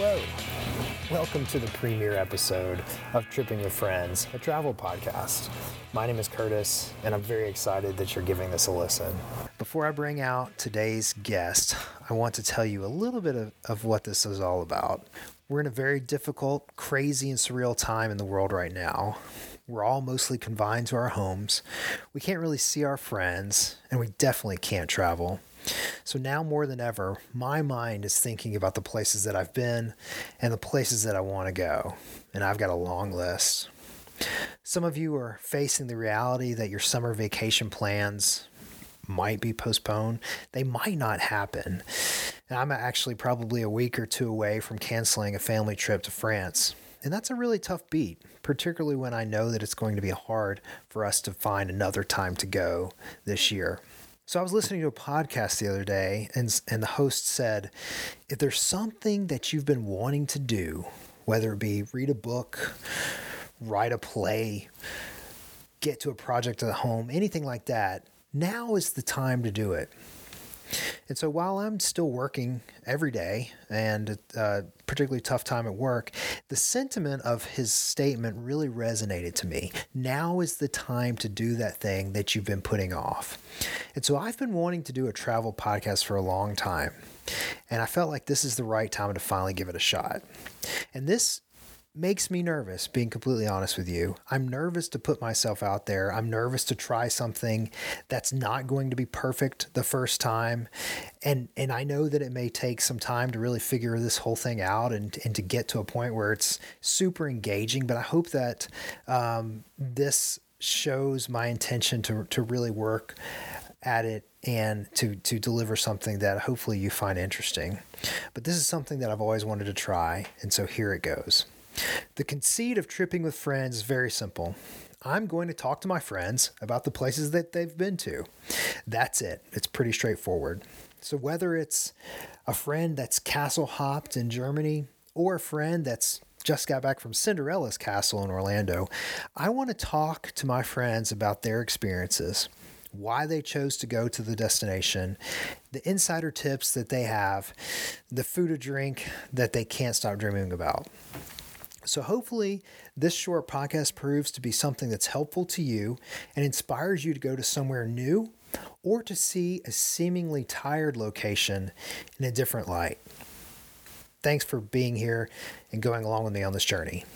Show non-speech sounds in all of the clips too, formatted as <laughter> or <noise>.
Hello. Welcome to the premiere episode of Tripping with Friends, a travel podcast. My name is Curtis, and I'm very excited that you're giving this a listen. Before I bring out today's guest, I want to tell you a little bit of, of what this is all about. We're in a very difficult, crazy, and surreal time in the world right now. We're all mostly confined to our homes. We can't really see our friends, and we definitely can't travel. So now more than ever, my mind is thinking about the places that I've been and the places that I want to go. And I've got a long list. Some of you are facing the reality that your summer vacation plans might be postponed. They might not happen. And I'm actually probably a week or two away from canceling a family trip to France. And that's a really tough beat, particularly when I know that it's going to be hard for us to find another time to go this year. So I was listening to a podcast the other day, and, and the host said, if there's something that you've been wanting to do, whether it be read a book, write a play, get to a project at home, anything like that, now is the time to do it. And so while I'm still working every day and a uh, particularly tough time at work, the sentiment of his statement really resonated to me. Now is the time to do that thing that you've been putting off. And so I've been wanting to do a travel podcast for a long time. And I felt like this is the right time to finally give it a shot. And this makes me nervous, being completely honest with you. I'm nervous to put myself out there. I'm nervous to try something that's not going to be perfect the first time. And and I know that it may take some time to really figure this whole thing out and, and to get to a point where it's super engaging. But I hope that um, this shows my intention to, to really work at it and to to deliver something that hopefully you find interesting. But this is something that I've always wanted to try, and so here it goes. The conceit of tripping with friends is very simple. I'm going to talk to my friends about the places that they've been to. That's it. It's pretty straightforward. So, whether it's a friend that's castle hopped in Germany or a friend that's just got back from Cinderella's castle in Orlando, I want to talk to my friends about their experiences, why they chose to go to the destination, the insider tips that they have, the food or drink that they can't stop dreaming about. So, hopefully, this short podcast proves to be something that's helpful to you and inspires you to go to somewhere new or to see a seemingly tired location in a different light. Thanks for being here and going along with me on this journey.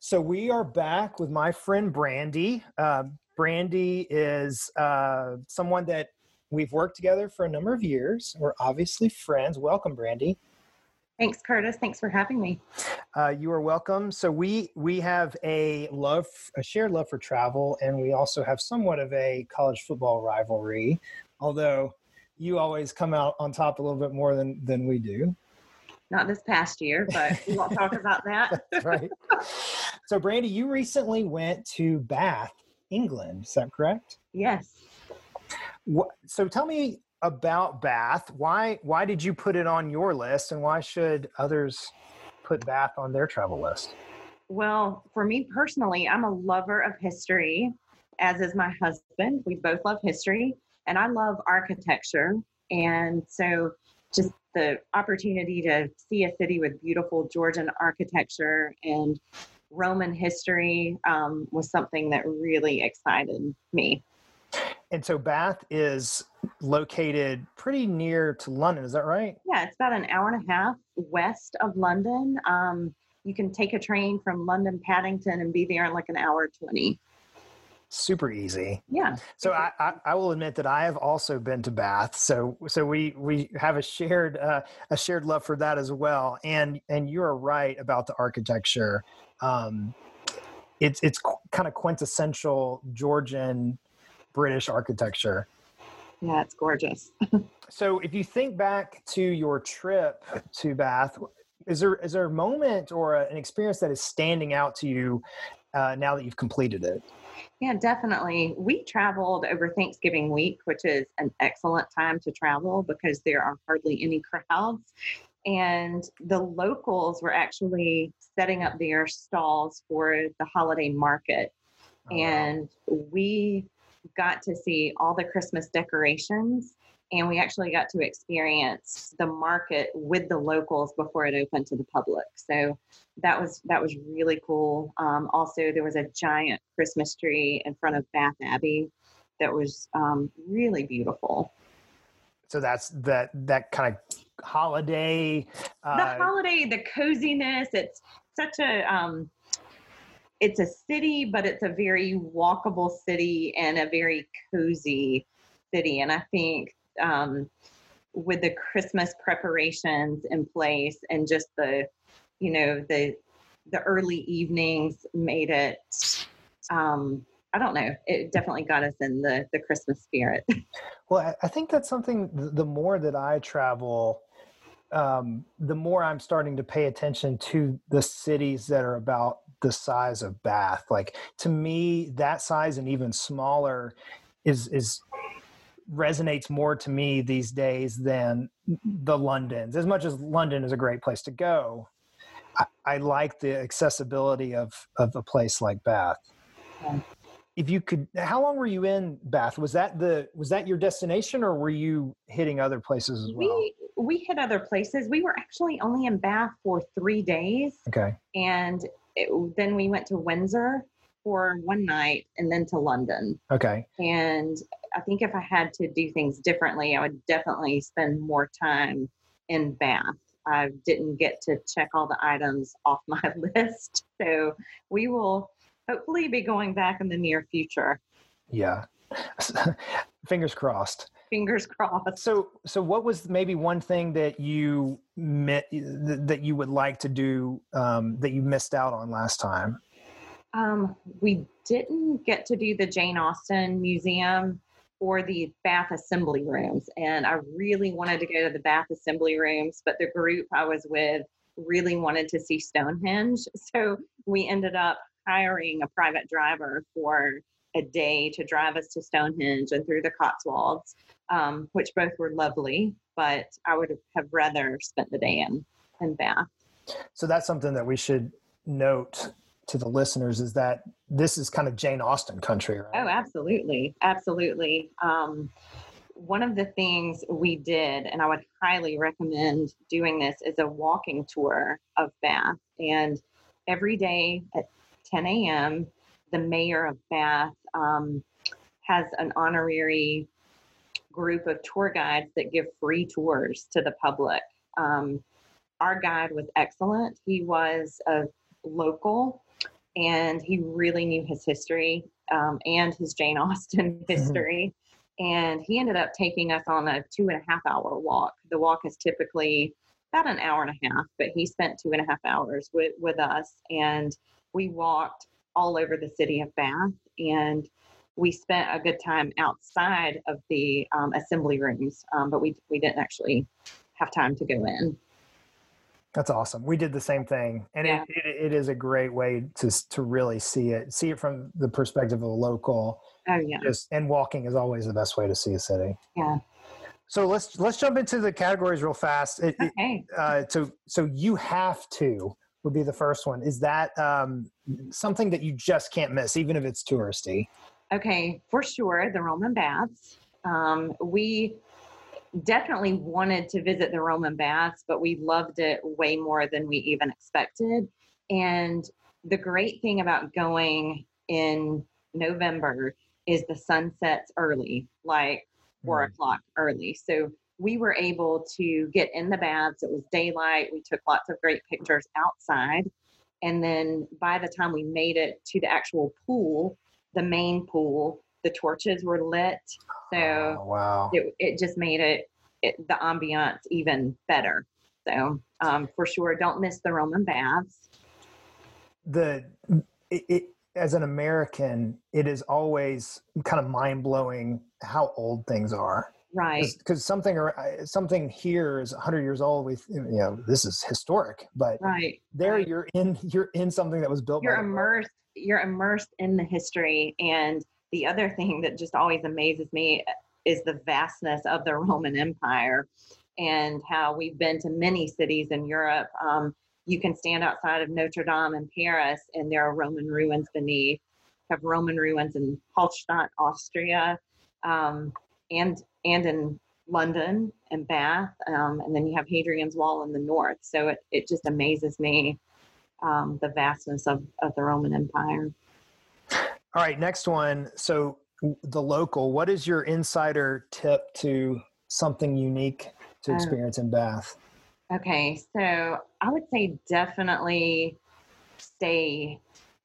So, we are back with my friend Brandy. Uh, Brandy is uh, someone that we've worked together for a number of years. We're obviously friends. Welcome, Brandy. Thanks, Curtis. Thanks for having me. Uh, you are welcome. So we we have a love, a shared love for travel, and we also have somewhat of a college football rivalry. Although you always come out on top a little bit more than than we do. Not this past year, but we won't talk about that. <laughs> Right. So, Brandy, you recently went to Bath, England. Is that correct? Yes. What, so, tell me about Bath. Why why did you put it on your list, and why should others put Bath on their travel list? Well, for me personally, I'm a lover of history, as is my husband. We both love history, and I love architecture. And so, just the opportunity to see a city with beautiful Georgian architecture and Roman history um, was something that really excited me. And so Bath is located pretty near to London, is that right? Yeah, it's about an hour and a half west of London. Um, you can take a train from London Paddington and be there in like an hour 20. Super easy. Yeah. So I, I, I, will admit that I have also been to Bath. So so we we have a shared uh, a shared love for that as well. And and you are right about the architecture. Um, it's it's kind of quintessential Georgian British architecture. Yeah, it's gorgeous. <laughs> so, if you think back to your trip to Bath, is there is there a moment or a, an experience that is standing out to you uh, now that you've completed it? Yeah, definitely. We traveled over Thanksgiving week, which is an excellent time to travel because there are hardly any crowds. And the locals were actually setting up their stalls for the holiday market. Oh, and wow. we got to see all the Christmas decorations and we actually got to experience the market with the locals before it opened to the public. So that was that was really cool. Um, also, there was a giant Christmas tree in front of Bath Abbey that was um, really beautiful. So that's that that kind of holiday. Uh, the holiday, the coziness. It's such a um, it's a city, but it's a very walkable city and a very cozy city. And I think um, with the Christmas preparations in place and just the, you know, the the early evenings made it. Um, I don't know. It definitely got us in the the Christmas spirit. <laughs> Well, I think that's something. The more that I travel, um, the more I'm starting to pay attention to the cities that are about the size of Bath. Like to me, that size and even smaller is is resonates more to me these days than the Londons. As much as London is a great place to go, I, I like the accessibility of of a place like Bath. Yeah. If you could, how long were you in Bath? Was that the was that your destination, or were you hitting other places as well? We we hit other places. We were actually only in Bath for three days. Okay. And it, then we went to Windsor for one night and then to London. Okay. And I think if I had to do things differently, I would definitely spend more time in Bath. I didn't get to check all the items off <laughs> my list. So we will hopefully be going back in the near future. Yeah. <laughs> Fingers crossed <laughs> fingers crossed. So, so what was maybe one thing that you met that you would like to do um, that you missed out on last time? Um, we didn't get to do the Jane Austen Museum or the Bath Assembly Rooms, and I really wanted to go to the Bath Assembly Rooms, but the group I was with really wanted to see Stonehenge, <laughs> so we ended up hiring a private driver for a day to drive us to Stonehenge and through the Cotswolds um, which both were lovely, but I would have rather spent the day in, in Bath. So that's something that we should note to the listeners is that this is kind of Jane Austen country, right? Oh, absolutely. Absolutely. Um, one of the things we did, and I would highly recommend doing this, is a walking tour of Bath. And every day at 10 a.m., the mayor of Bath um, has an honorary group of tour guides that give free tours to the public. Um, our guide was excellent. He was a local and he really knew his history um, and his Jane Austen <laughs> mm-hmm. history. Mm-hmm. And he ended up taking us on a two and a half hour walk. The walk is typically about an hour and a half, but he spent two and a half hours with, with us. And we walked all over the city of Bath. And we spent a good time outside of the um, assembly rooms, um, but we we didn't actually have time to go in. That's awesome. We did the same thing, and yeah. it, it, it is a great way to to really see it, see it from the perspective of a local. Oh yeah. Just and walking is always the best way to see a city. Yeah. So let's let's jump into the categories real fast. It, okay. It, uh, so so you have to would be the first one. Is that um, something that you just can't miss, even if it's touristy? Okay, for sure, the Roman baths. Um, we definitely wanted to visit the Roman baths, but we loved it way more than we even expected. And the great thing about going in November is the sun sets early, like four mm. o'clock early. So we were able to get in the baths. It was daylight. We took lots of great pictures outside. And then by the time we made it to the actual pool, the main pool, the torches were lit. So oh, wow. it, it just made it, it, the ambiance even better. So um, for sure, don't miss the Roman baths. The it, it, as an American, it is always kind of mind blowing how old things are. Right. Because something or something here is 100 years old. We you know this is historic, but right there right. you're in <laughs> you're in something that was built. You're immersed you're immersed in the history and the other thing that just always amazes me is the vastness of the <laughs> roman empire and how we've been to many cities in europe um, you can stand outside of notre dame in paris and there are roman ruins beneath have roman ruins in hallstatt austria um, and and in London and Bath, um, and then you have Hadrian's Wall in the north. So it, it just amazes me um, the vastness of, of the Roman Empire. All right, next one. So the local, what is your insider tip to something unique to Oh. experience in Bath? Okay, so I would say definitely stay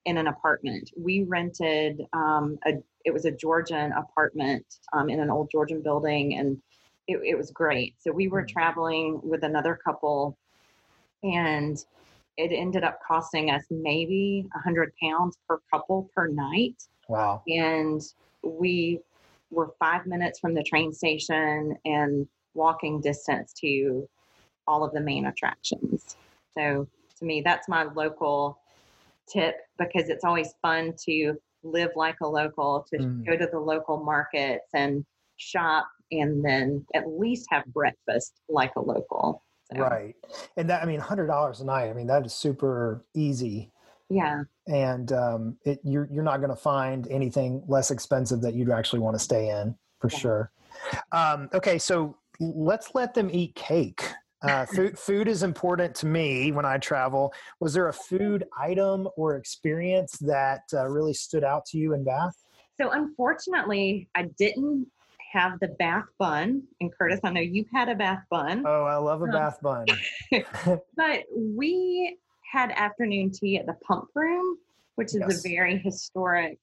in an apartment. We rented um, a it was a Georgian apartment um, in an old Georgian building, and it, it was great. So we were Mhm. traveling with another couple, and it ended up costing us maybe a hundred pounds per couple per night Wow. and we were five minutes from the train station and walking distance to all of the main attractions. So to me, that's my local tip because it's always fun to live like a local, to Mm. go to the local markets and shop and then at least have breakfast like a local. So, Right. And that, I mean, $100 a night, I mean, that is super easy. Yeah. And um, it, you're, you're not going to find anything less expensive that you'd actually want to stay in for Yeah. sure. Um, okay. So let's let them eat cake. Uh, food, food is important to me when I travel. Was there a food item or experience that uh, really stood out to you in Bath? So unfortunately, I didn't have the bath bun. And Curtis, I know you've had a bath bun, Oh, I love a Um, Bath bun. <laughs> but we had afternoon tea at the Pump Room, which is Yes. a very historic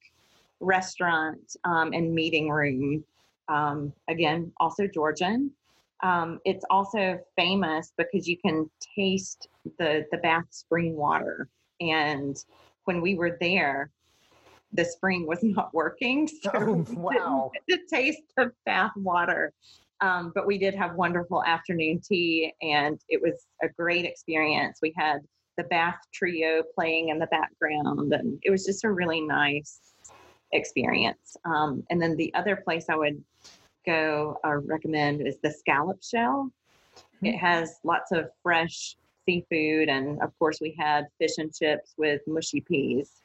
restaurant um, and meeting room. Um, again, also Georgian. Um, it's also famous because you can taste the the Bath spring water. And when we were there, the spring was <laughs> not working. So Oh, wow. get to taste the bath water. Um, but we did have wonderful afternoon tea, and it was a great experience. We had the Bath Trio playing in the background, and it was just a really nice experience. Um, and then the other place I would go or recommend is the Scallop Shell. It has lots of fresh seafood, and of course, we had fish and chips with mushy peas.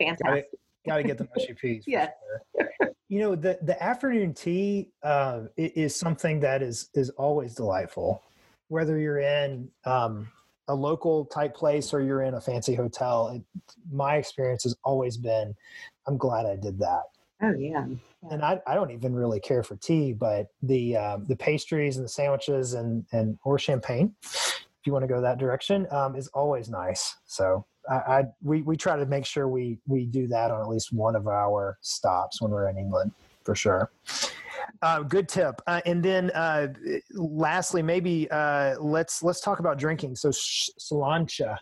Fantastic. Got to get the mushy peas. Yes. sure. You know, the the afternoon tea uh, is something that is is always delightful, whether you're in um, a local type place or you're in a fancy hotel. It, my experience has always been, I'm glad I did that. Oh yeah. And I, I don't even really care for tea, but the um, the pastries and the sandwiches and and or champagne, if you want to go that direction, um, is always nice. So I, I we we try to make sure we we do that on at least one of our stops when we're in England, for sure. Uh, good tip. Uh, and then uh, lastly, maybe uh, let's let's talk about drinking. So sh- Sláinte,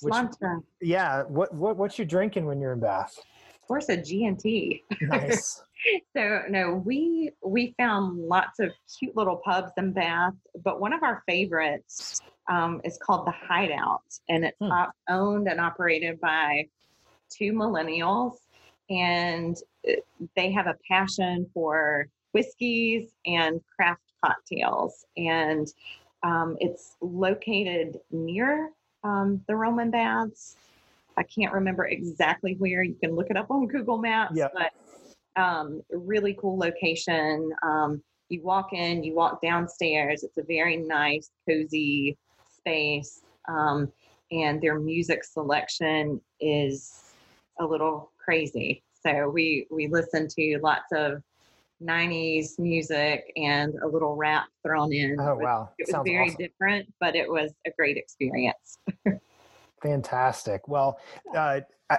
Which- yeah. What what what you drinking when you're in Bath? Of course, a G and T. Nice. <laughs> So no, we we found lots of cute little pubs in Bath, but one of our favorites um, is called the Hideout, and it's Hmm. op- owned and operated by two millennials, and they have a passion for whiskeys and craft cocktails, and um, it's located near um, the Roman Baths. I can't remember exactly where. You can look it up on Google Maps, Yep. but um, really cool location. Um, you walk in, you walk downstairs. It's a very nice, cozy space, um, and their music selection is a little crazy. So we we listen to lots of '90s music and a little rap thrown in. Oh It was- wow, It was very awesome. different, but it was a great experience. <laughs> Fantastic. Well, uh, I,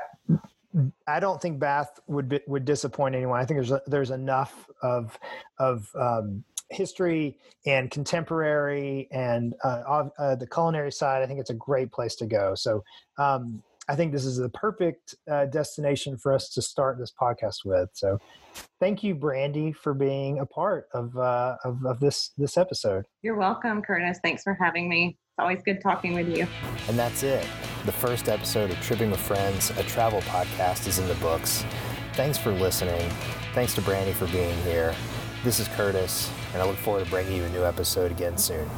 I don't think Bath would be, would disappoint anyone. I think there's a, there's enough of of um, history and contemporary and uh, uh, the culinary side. I think it's a great place to go. So um, I think this is the perfect uh, destination for us to start this podcast with. So thank you, Brandy, for being a part of uh, of, of this this episode. You're welcome, Curtis. Thanks for having me. It's always good talking with you. And that's it. The first episode of Tripping with Friends, a travel podcast, is in the books. Thanks for listening. Thanks to Brandy for being here. This is Curtis, and I look forward to bringing you a new episode again soon.